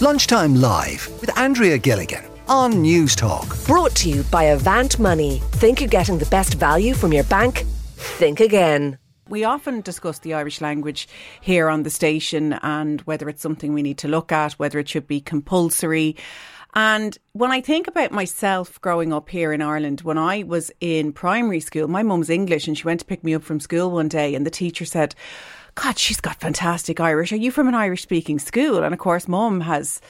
Lunchtime Live with Andrea Gilligan on News Talk. Brought to you by Avant Money. Think you're getting the best value from your bank? Think again. We often discuss the Irish language here on the station and whether it's something we need to look at, whether it should be compulsory. And when I think about myself growing up here in Ireland, when I was in primary school, my mum's English and she went to pick me up from school one day and the teacher said, God, she's got fantastic Irish. Are you from an Irish speaking school? And of course, mum has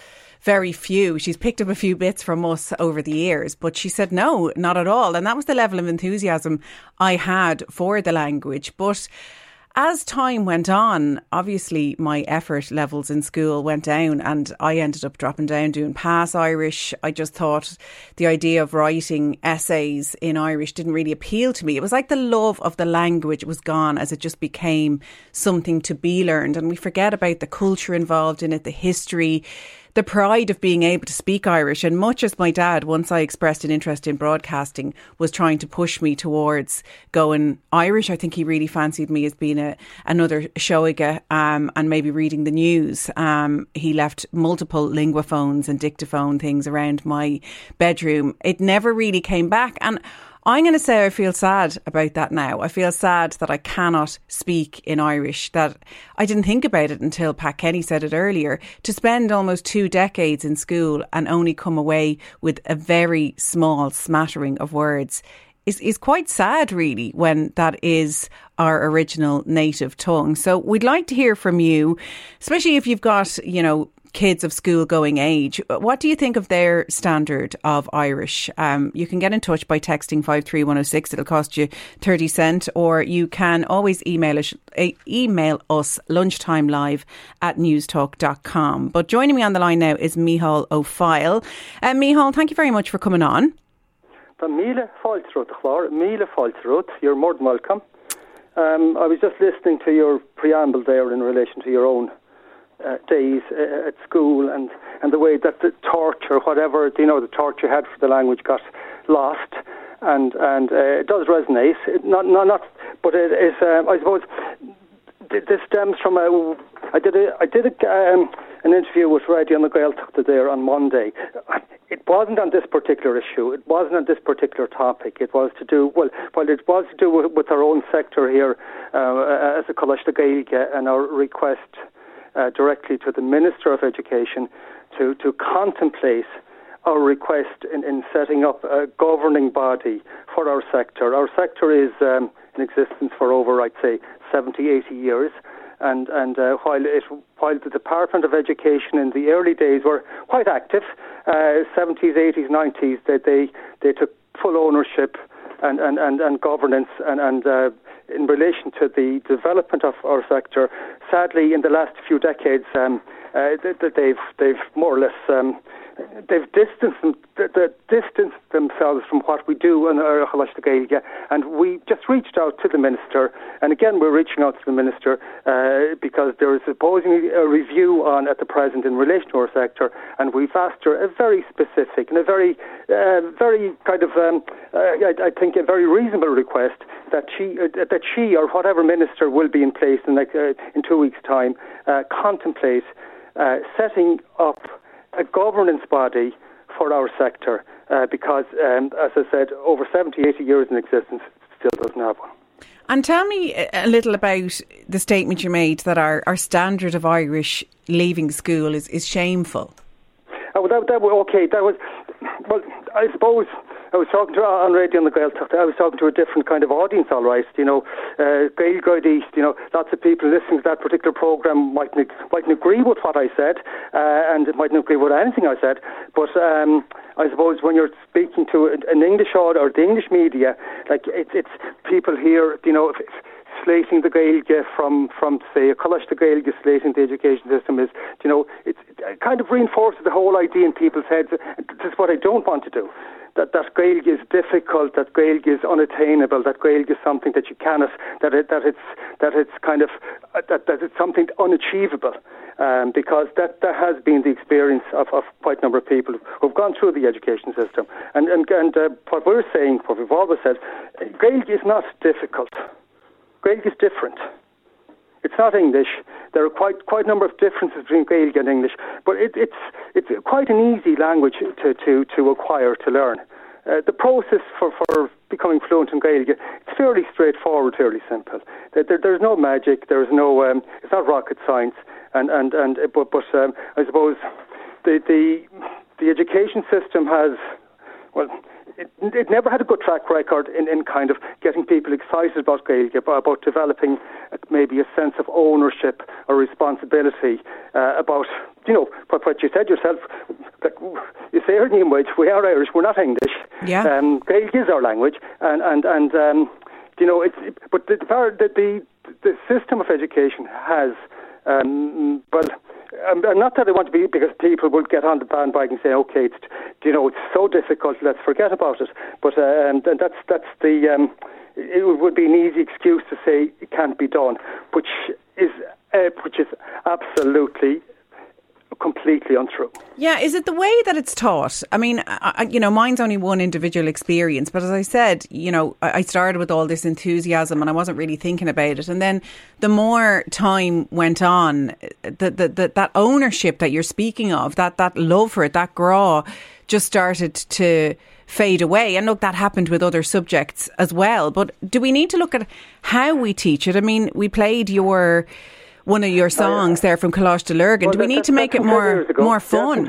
very few. She's picked up a few bits from us over the years, but she said no, not at all. And that was the level of enthusiasm I had for the language. But as time went on, obviously my effort levels in school went down and I ended up dropping down doing pass Irish. I just thought the idea of writing essays in Irish didn't really appeal to me. It was like the love of the language was gone as it just became something to be learned. And we forget about the culture involved in it, the history, the pride of being able to speak Irish. And much as my dad, once I expressed an interest in broadcasting, was trying to push me towards going Irish, I think he really fancied me as being a another Seoige um, and maybe reading the news. Um, he left multiple linguaphones and dictaphone things around my bedroom. It never really came back. And I'm going to say I feel sad about that now. I feel sad that I cannot speak in Irish, that I didn't think about it until Pat Kenny said it earlier. To spend almost two decades in school and only come away with a very small smattering of words is, is quite sad, really, when that is our original native tongue. So we'd like to hear from you, especially if you've got, you know, kids of school going age. What do you think of their standard of Irish? Um, you can get in touch by texting 53106. It'll cost you 30 cent or you can always email us, email us lunchtimelive at newstalk.com. But joining me on the line now is Mícheál Ó Foighil. Uh, Mícheál, thank you very much for coming on. Mile You're more than welcome. Um, I was just listening to your preamble there in relation to your own uh, days uh, at school and, and the way that the torture, whatever, you know, the torture you had for the language got lost. And, and uh, it does resonate. It, not, not, not, but it is, uh, I suppose, this stems from a. I did a, I did a, um, an interview with Raidió na Gaeltachta there on Monday. It wasn't on this particular issue. It wasn't on this particular topic. It was to do well. Well, it was to do with, with our own sector here uh, as a College Coláiste Gaeilge and our request uh, directly to the Minister of Education to, to contemplate our request in, in setting up a governing body for our sector. Our sector is um, in existence for over, I'd say, 70, 80 years. And, and uh, while, it, while the Department of Education in the early days were quite active, uh, 70s, 80s, 90s, they, they, they took full ownership and, and, and, and governance and, and uh, in relation to the development of our sector, sadly, in the last few decades, um, uh, they've they've more or less um, they've distanced them, they distanced themselves from what we do in Gaeilge, and we just reached out to the minister, and again we're reaching out to the minister uh, because there is supposedly a review on at the present in relation to our sector, and we've asked her a very specific and a very, uh, very kind of, um, uh, I, I, think, a very reasonable request that she, uh, that she or whatever minister will be in place in like uh, in two weeks' time uh, contemplate setting up a governance body for our sector uh, because, um, as I said, over 70, 80 years in existence, still doesn't have one. And tell me a little about the statement you made that our, our standard of Irish leaving school is, is shameful. Oh, that, that, okay, that was, well, I suppose I was talking to on Raidió na Gaeltachta. I was talking to a different kind of audience, all right. You know, uh, Gael East. You know, lots of people listening to that particular program mightn't mightn't agree with what I said, uh, and mightn't agree with anything I said. But um, I suppose when you're speaking to an English audience or the English media, like it's it's people here. You know. If, slating the Gaeilge from, from say, a Coláiste Gaeilge slating the education system is, you know, it kind of reinforces the whole idea in people's heads. This is what I don't want to do that, that Gaelic is difficult, that Gaelic is unattainable, that Gaelic is something that you cannot, that it, that it's that it's kind of uh, that, that it's something unachievable, um, because that that has been the experience of, of quite a number of people who've gone through the education system, and and and uh, what we're saying, what we've always said, Gaelic is not difficult. Gaelic is different. It's not English. There are quite quite a number of differences between Gaelic and English, but it, it's it's quite an easy language to to, to acquire to learn. Uh, the process for, for becoming fluent in Gaelic it's fairly straightforward, fairly simple. There, there, there's no magic. There's no um, it's not rocket science. And and and but but um, I suppose the the the education system has well it, it never had a good track record in, in kind of getting people excited about Gaelic, about, developing maybe a sense of ownership or responsibility uh, about, you know, what, what you said yourself. Like, you say our name, we are Irish, we're not English. Yeah. Um, Gaelic is our language, and and and um, you know, it's but the the the, the system of education has um, well um, not that I want to be because people will get on the bandwagon and say, okay, it's you know it's so difficult, let's forget about it. But uh, and, and that's that's the um, it would be an easy excuse to say it can't be done, which is uh, which is absolutely completely untrue. Yeah, is it the way that it's taught? I mean, I, you know, mine's only one individual experience, but as I said, you know, I started with all this enthusiasm and I wasn't really thinking about it. And then the more time went on, the, the, that ownership that you're speaking of, that, that love for it, that grá, just started to fade away. And look, that happened with other subjects as well. But do we need to look at how we teach it? I mean, we played your one of your songs there from Coláiste de Lurgan. Well, Do we need to make it more more fun?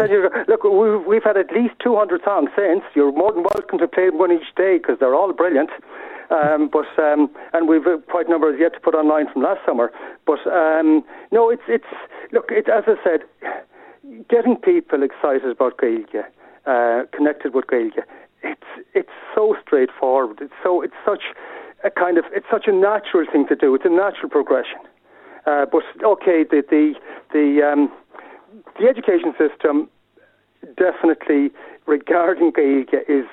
Look, we've, we've had at least 200 songs since. You're more than welcome to play one each day because they're all brilliant. Um, but um, and we've uh, quite a number yet to put online from last summer. But um, no, it's it's look, it, as I said, getting people excited about Gaeilge, uh, connected with Gaeilge. It's it's so straightforward. It's so it's such a kind of it's such a natural thing to do. It's a natural progression. Uh, but okay, the the the, um, the education system definitely regarding Gaeilge is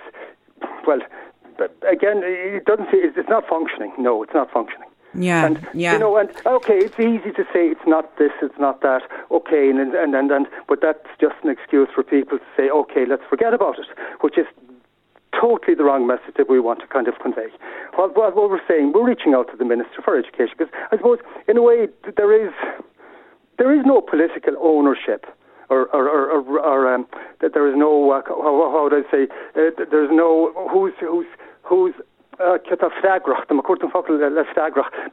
well. But Again, it doesn't. It's not functioning. No, it's not functioning. Yeah, and, yeah. You know, and okay, it's easy to say it's not this, it's not that. Okay, and and and, and but that's just an excuse for people to say, okay, let's forget about it, which is totally the wrong message that we want to kind of convey. What, what, we're saying, we're reaching out to the Minister for Education because I suppose, in a way, there is there is no political ownership. Or, or, or, or, or um, that there is no uh, how, how would I say uh, there's no who's who's who's uh,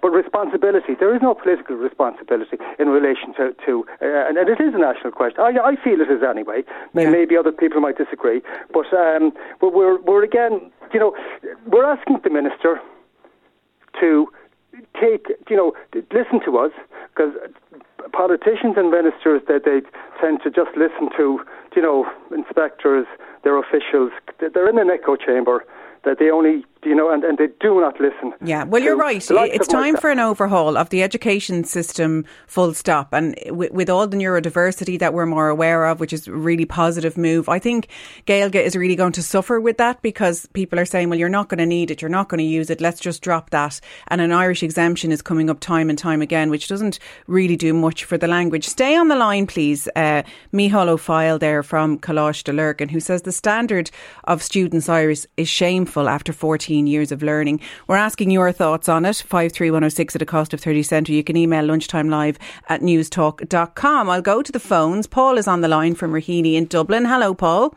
but responsibility. There is no political responsibility in relation to, to uh, and it is a national question. I, I feel it is anyway. Yeah. Maybe other people might disagree, but um, we're we're again, you know, we're asking the minister to take, you know, listen to us because politicians and ministers that they tend to just listen to, you know, inspectors, their officials. They're in an echo chamber that they only, you know, and, and they do not listen. Yeah, well, you're right. It's time for an overhaul of the education system, full stop. And with, with, all the neurodiversity that we're more aware of, which is a really positive move, I think Gaeilge is really going to suffer with that because people are saying, well, you're not going to need it, you're not going to use it, let's just drop that. And an Irish exemption is coming up time and time again, which doesn't really do much for the language. Stay on the line, please. Uh, Mícheál Ó Foighil there from Coláiste de Lurgan, who says the standard of students' Irish is shameful after 14 years of learning. We're asking your thoughts on it. 53106 at a cost of 30 cent. Or you can email lunchtime live at newstalk.com. I'll go to the phones. Paul is on the line from Raheny in Dublin. Hello, Paul.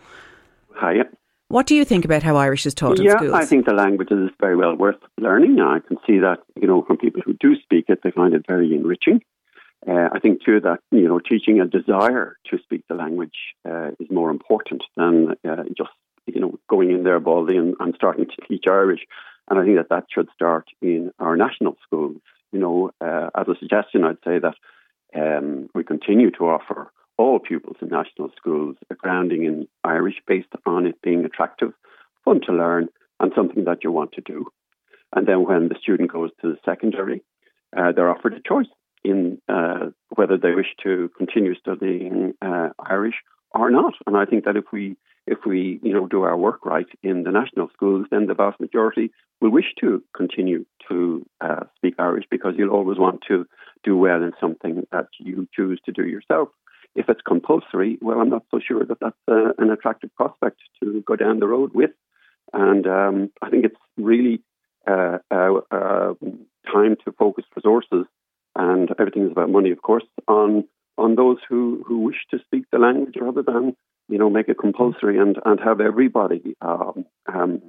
Hiya. What do you think about how Irish is taught yeah, in schools? I think the language is very well worth learning. I can see that, you know, from people who do speak it, they find it very enriching. Uh, I think too that you know teaching a desire to speak the language uh, is more important than uh, just you know, going in there baldy and, and starting to teach Irish. And I think that that should start in our national schools. You know, uh, as a suggestion, I'd say that um, we continue to offer all pupils in national schools a grounding in Irish based on it being attractive, fun to learn, and something that you want to do. And then when the student goes to the secondary, uh, they're offered a choice in uh, whether they wish to continue studying uh, Irish or not. And I think that if we if we you know do our work right in the national schools, then the vast majority will wish to continue to uh, speak Irish because you'll always want to do well in something that you choose to do yourself. If it's compulsory, well, I'm not so sure that that's uh, an attractive prospect to go down the road with. And um, I think it's really uh, uh, uh time to focus resources and everything is about money, of course, on on those who, who wish to speak the language rather than you know make it compulsory and, and have everybody um, um,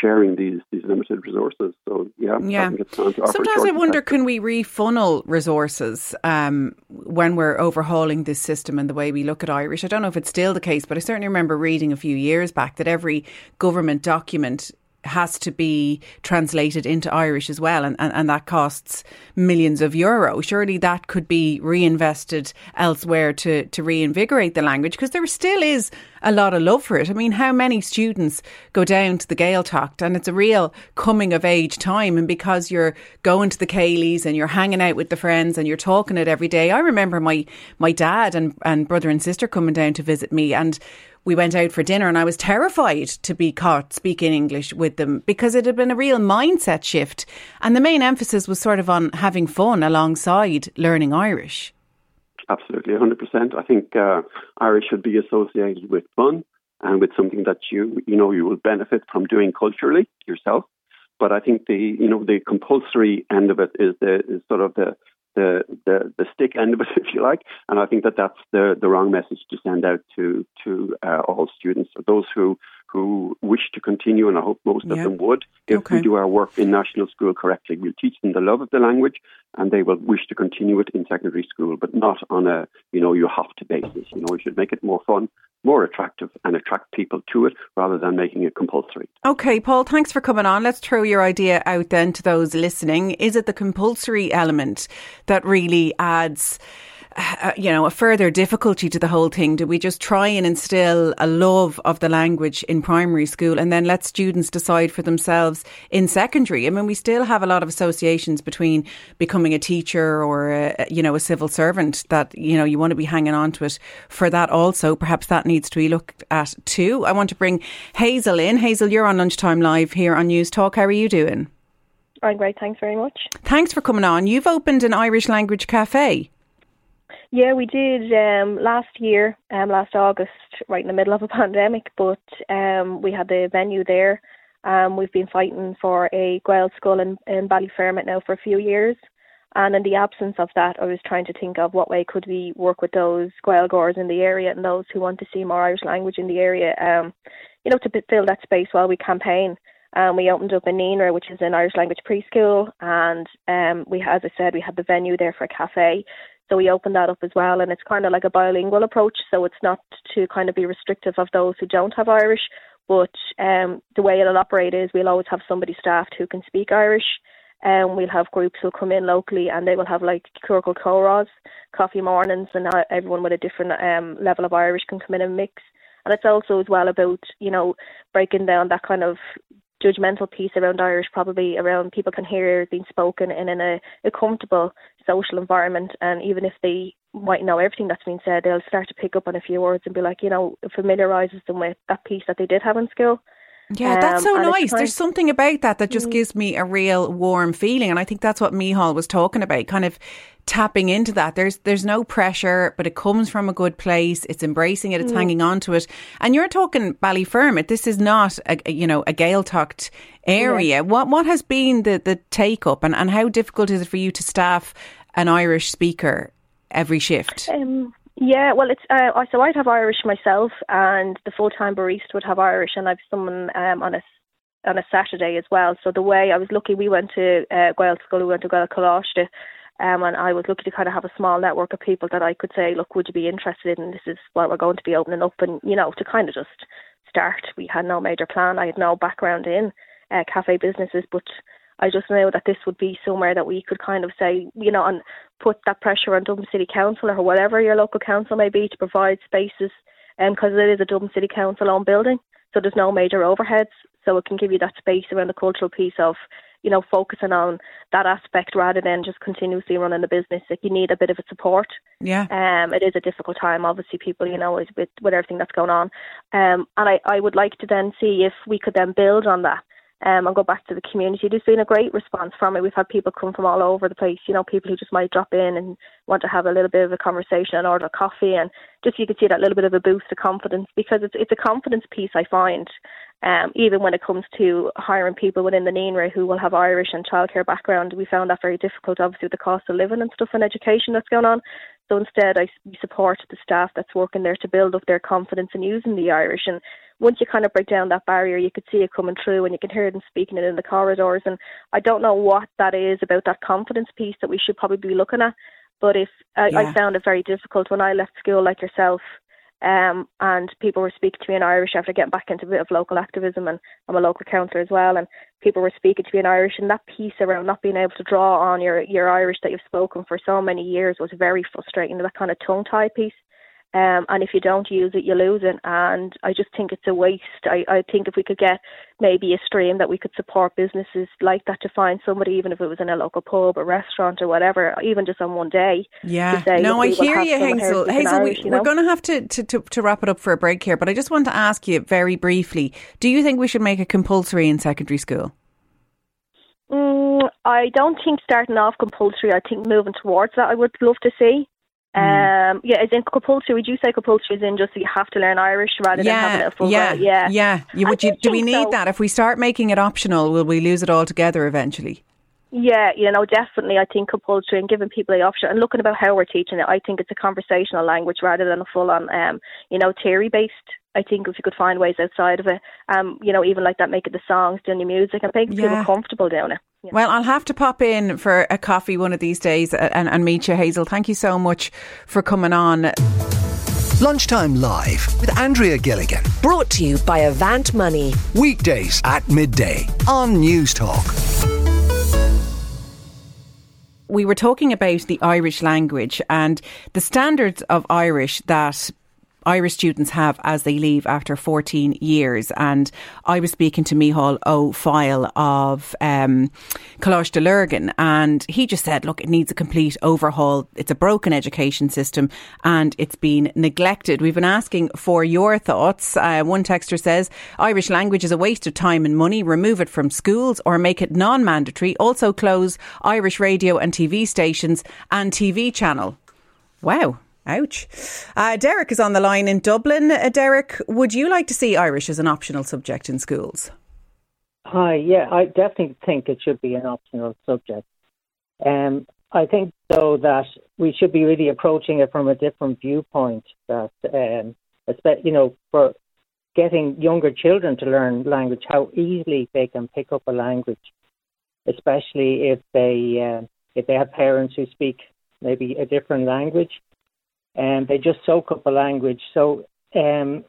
sharing these these limited resources. So yeah, yeah. Sometimes I wonder, can we refunnel resources um, when we're overhauling this system and the way we look at Irish? I don't know if it's still the case, but I certainly remember reading a few years back that every government document has to be translated into Irish as well, and, and, and that costs millions of euro. Surely that could be reinvested elsewhere to, to reinvigorate the language because there still is a lot of love for it. I mean, how many students go down to the Gaeltacht and it's a real coming of age time, and because you're going to the céilís and you're hanging out with the friends and you're talking it every day. I remember my my dad and, and brother and sister coming down to visit me and we went out for dinner and I was terrified to be caught speaking English with them because it had been a real mindset shift. And the main emphasis was sort of on having fun alongside learning Irish. Absolutely, 100%. I think uh, Irish should be associated with fun and with something that you, you know, you will benefit from doing culturally yourself. But I think the, you know, the compulsory end of it is the is sort of the the, the, the stick end of it, if you like. And I think that that's the, the wrong message to send out to to uh, all students. So those who who wish to continue, and I hope most of them would, if okay. we do our work in national school correctly, we'll teach them the love of the language, and they will wish to continue it in secondary school, but not on a you know you have to basis. You know, we should make it more fun more attractive and attract people to it rather than making it compulsory. Okay, Paul, thanks for coming on. Let's throw your idea out then to those listening. Is it the compulsory element that really adds? Uh, you know, a further difficulty to the whole thing? Do we just try and instill a love of the language in primary school and then let students decide for themselves in secondary? I mean, we still have a lot of associations between becoming a teacher or, a, you know, a civil servant that, you know, you want to be hanging on to it for that also. Perhaps that needs to be looked at too. I want to bring Hazel in. Hazel, you're on Lunchtime Live here on News Talk. How are you doing? I'm great. Thanks very much. Thanks for coming on. You've opened an Irish language cafe. Yeah, we did um, last year, um, last August, right in the middle of a pandemic. But um, we had the venue there. Um, we've been fighting for a Gaelscoil in, in Ballyfermot now for a few years. And in the absence of that, I was trying to think of what way could we work with those Gaeilgeoirs in the area and those who want to see more Irish language in the area, um, you know, to fill that space while we campaign. Um, we opened up in naíonra, which is an Irish language preschool, and um, we, as I said, we had the venue there for a cafe. So we opened that up as well, and it's kind of like a bilingual approach. So it's not to kind of be restrictive of those who don't have Irish, but um, the way it'll operate is we'll always have somebody staffed who can speak Irish. And um, we'll have groups who'll come in locally, and they will have like ciorcal comhrá, coffee mornings, and everyone with a different um, level of Irish can come in and mix. And it's also as well about you know breaking down that kind of judgmental piece around Irish, probably around people can hear it being spoken in, in a, a comfortable social environment, and even if they might know everything that's been said, they'll start to pick up on a few words and be like, you know, familiarises them with that piece that they did have in school. Yeah, that's so um, nice. There's something about that that just mm. gives me a real warm feeling, and I think that's what Mícheál was talking about. Kind of tapping into that. There's there's no pressure, but it comes from a good place. It's embracing it. It's mm. hanging on to it. And you're talking Ballyfermot. This is not a, a you know a Gaeltacht area. Yeah. What what has been the the take up, and and how difficult is it for you to staff an Irish speaker every shift? Um, yeah, well, it's uh, so I'd have Irish myself, and the full time barista would have Irish, and I've someone um, on a on a Saturday as well. So the way I was lucky, we went to uh, Gael School, we went to Gaelcholáiste, um, and I was lucky to kind of have a small network of people that I could say, look, would you be interested in this is what we're going to be opening up, and you know, to kind of just start. We had no major plan. I had no background in uh, cafe businesses, but I just know that this would be somewhere that we could kind of say, you know, and put that pressure on Dublin City Council or whatever your local council may be to provide spaces, because um, it is a Dublin City Council owned building, so there's no major overheads, so it can give you that space around the cultural piece of, you know, focusing on that aspect rather than just continuously running the business. Like you need a bit of a support. Yeah. Um, it is a difficult time, obviously, people, you know, with with everything that's going on. Um, and I I would like to then see if we could then build on that um, and go back to the community. There's been a great response from it. We've had people come from all over the place, you know, people who just might drop in and want to have a little bit of a conversation and order coffee and just you could see that little bit of a boost of confidence because it's it's a confidence piece I find um, even when it comes to hiring people within the naíonra who will have Irish and childcare background, we found that very difficult, obviously, with the cost of living and stuff and education that's going on. So instead, I support the staff that's working there to build up their confidence in using the Irish. And once you kind of break down that barrier, you could see it coming through and you can hear them speaking it in the corridors. And I don't know what that is about that confidence piece that we should probably be looking at. But if I, yeah. I found it very difficult when I left school, like yourself, um, and people were speaking to me in Irish after getting back into a bit of local activism, and I'm a local councillor as well. And people were speaking to me in Irish, and that piece around not being able to draw on your your Irish that you've spoken for so many years was very frustrating. That kind of tongue tie piece. Um, and if you don't use it, you lose it. And I just think it's a waste. I, I think if we could get maybe a stream that we could support businesses like that to find somebody, even if it was in a local pub or restaurant or whatever, even just on one day. Yeah. Say, no, I hear you, Hazel. Hazel, we, we're going to have to, to, to, to wrap it up for a break here, but I just want to ask you very briefly do you think we should make it compulsory in secondary school? Mm, I don't think starting off compulsory. I think moving towards that, I would love to see. Mm. Um, yeah, as in compulsory. Would you say compulsory is in just so you have to learn Irish rather yeah, than having a full yeah, yeah, yeah. You, would you, do we need so. that? If we start making it optional, will we lose it altogether eventually? Yeah, you know, definitely. I think compulsory and giving people the option and looking about how we're teaching it. I think it's a conversational language rather than a full-on, um, you know, theory-based. I think if you could find ways outside of it, um, you know, even like that, making the songs, doing the music, and making yeah. people comfortable doing it. Well, I'll have to pop in for a coffee one of these days and, and meet you, Hazel. Thank you so much for coming on. Lunchtime Live with Andrea Gilligan. Brought to you by Avant Money. Weekdays at midday on News Talk we were talking about the Irish language and the standards of Irish that Irish students have as they leave after 14 years. And I was speaking to Mícheál Ó Foighil of um, Coláiste Lurgan, and he just said, look, it needs a complete overhaul. It's a broken education system and it's been neglected. We've been asking for your thoughts. Uh, one texter says, Irish language is a waste of time and money. Remove it from schools or make it non mandatory. Also close Irish radio and TV stations and TV channel. Wow. Ouch. Uh, Derek is on the line in Dublin. Uh, Derek, would you like to see Irish as an optional subject in schools? Hi, yeah, I definitely think it should be an optional subject. Um, I think, though, that we should be really approaching it from a different viewpoint. That, um, you know, for getting younger children to learn language, how easily they can pick up a language, especially if they uh, if they have parents who speak maybe a different language and they just soak up a language. So um,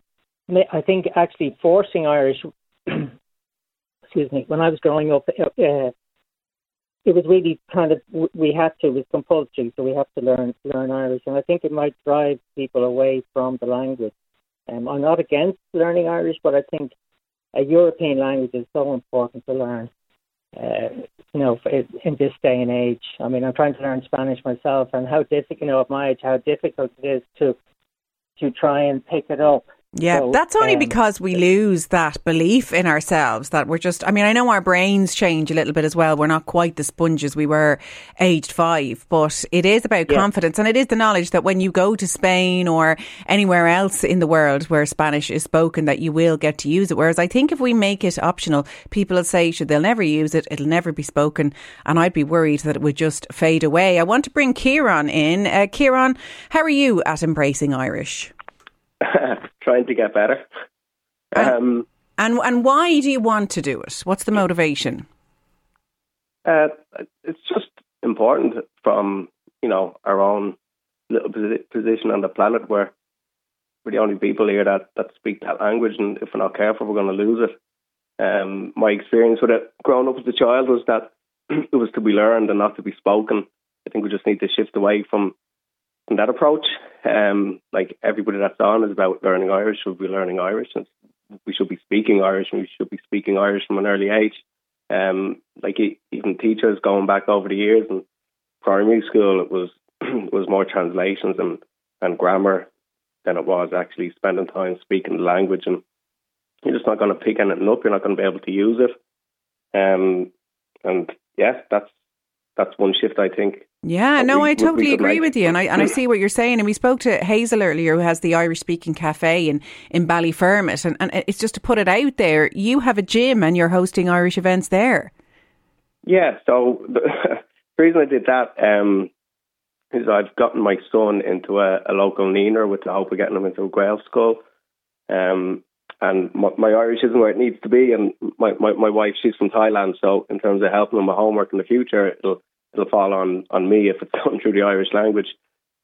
I think actually forcing Irish, excuse me, when I was growing up, uh, uh, it was really kind of we had to it was compulsory, so we have to learn learn Irish, and I think it might drive people away from the language. Um, I'm not against learning Irish, but I think a European language is so important to learn uh, you know, in this day and age. I mean, I'm trying to learn Spanish myself, and how difficult, you know, at my age, how difficult it is to to try and pick it up. Yeah, so, that's only um, because we lose that belief in ourselves that we're just, I mean, I know our brains change a little bit as well. We're not quite the sponges we were aged five, but it is about yeah. confidence and it is the knowledge that when you go to Spain or anywhere else in the world where Spanish is spoken, that you will get to use it. Whereas I think if we make it optional, people will say, should they'll never use it, it'll never be spoken. And I'd be worried that it would just fade away. I want to bring Kieran in. Uh, Kieran, how are you at embracing Irish? trying to get better. Um, and and why do you want to do it? What's the motivation? Uh, it's just important from you know our own little position on the planet where we're the only people here that, that speak that language, and if we're not careful, we're going to lose it. Um, my experience with it growing up as a child was that it was to be learned and not to be spoken. I think we just need to shift away from from that approach. Um, like everybody that's on is about learning Irish, should be learning Irish, and we should be speaking Irish, and we should be speaking Irish from an early age. Um, like even teachers going back over the years in primary school, it was was more translations and, and grammar than it was actually spending time speaking the language. And you're just not going to pick anything up. You're not going to be able to use it. Um, and yes, that's that's one shift I think Yeah, no, I totally agree with you, and I and I see what you're saying. And we spoke to Hazel earlier, who has the Irish speaking cafe in in Ballyfermot, and and it's just to put it out there. You have a gym, and you're hosting Irish events there. Yeah, so the, the reason I did that um, is I've gotten my son into a, a local naíonra with the hope of getting him into a Gaelscoil. Um, and my, my Irish isn't where it needs to be, and my, my, my wife, she's from Thailand, so in terms of helping him with homework in the future, it'll it'll fall on, on me if it's done through the Irish language.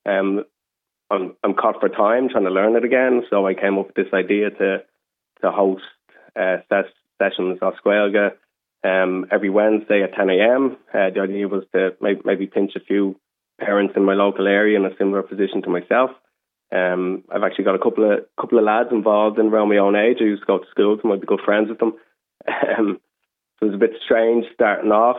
Um, I'm I'm caught for time trying to learn it again, so I came up with this idea to to host uh, ses- sessions as Gaeilge um, every Wednesday at 10 a.m. Uh, the idea was to maybe, maybe pinch a few parents in my local area in a similar position to myself. Um, I've actually got a couple of couple of lads involved in around my own age. I used to go to school with them. I'd be good friends with them. Um, so it was a bit strange starting off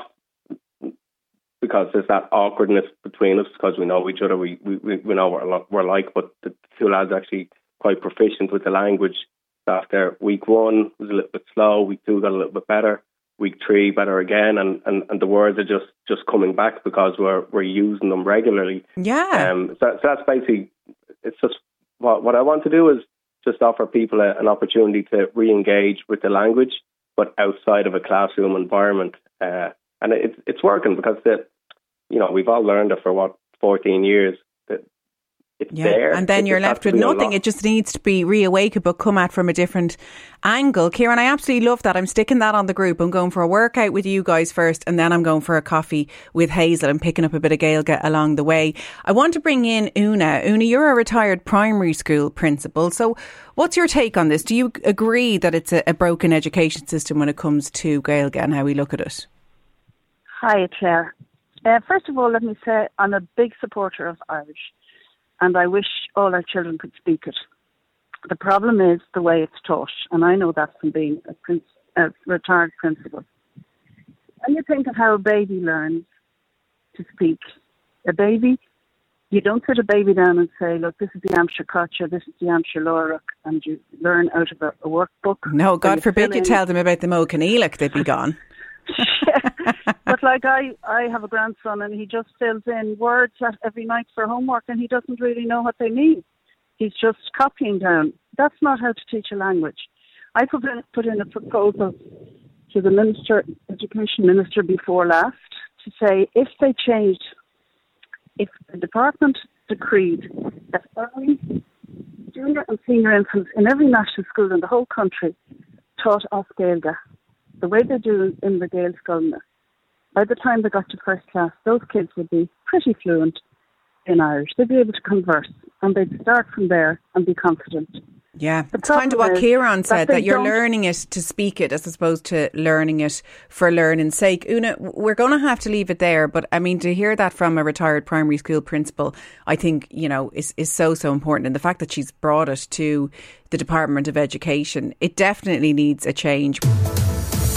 because there's that awkwardness between us because we know each other. We we, we know what we're, like, but the two lads are actually quite proficient with the language. After week one was a little bit slow. Week two got a little bit better week three better again and, and, and the words are just, just coming back because we're we're using them regularly. Yeah. Um so, so that's basically it's just what what I want to do is just offer people a, an opportunity to re engage with the language but outside of a classroom environment. Uh, and it's it's working because the you know, we've all learned it for what, fourteen years. That it's Yeah, there. and then It you're left with nothing. unlocked. It just needs to be reawakened, but come at from a different angle. Kieran, I absolutely love that. I'm sticking that on the group. I'm going for a workout with you guys first, and then I'm going for a coffee with Hazel and picking up a bit of Gaeilge along the way. I want to bring in Una. Una, you're a retired primary school principal. So, what's your take on this? Do you agree that it's a, a broken education system when it comes to Gaeilge and how we look at it? Hi, Claire. Uh, first of all, let me say I'm a big supporter of Irish, and I wish all our children could speak it. The problem is the way it's taught, and I know that from being a, a retired principal. When you think of how a baby learns to speak, a baby, you don't sit a baby down and say, look, this is the Aimsir Chaite, this is the Aimsir Láithreach, and you learn out of a, a workbook. No, God forbid you in- tell them about the Modh Coinníollach, they'd be gone. but like I, I have a grandson and he just fills in words every night for homework and he doesn't really know what they mean. He's just copying down. That's not how to teach a language. I put in, put in a proposal to the minister, education minister before last, to say if they changed, if the department decreed that early junior and senior infants in every national school in the whole country taught off Gaeilge, the way they do in the Gael Skulna, by the time they got to first class, those kids would be pretty fluent in Irish. They'd be able to converse and they'd start from there and be confident. Yeah, The it's kind of what Kieran said they that you're learning it to speak it as opposed to learning it for learning's sake. Una, we're going to have to leave it there, but I mean to hear that from a retired primary school principal, I think you know is is so so important, and the fact that she's brought it to the Department of Education, it definitely needs a change.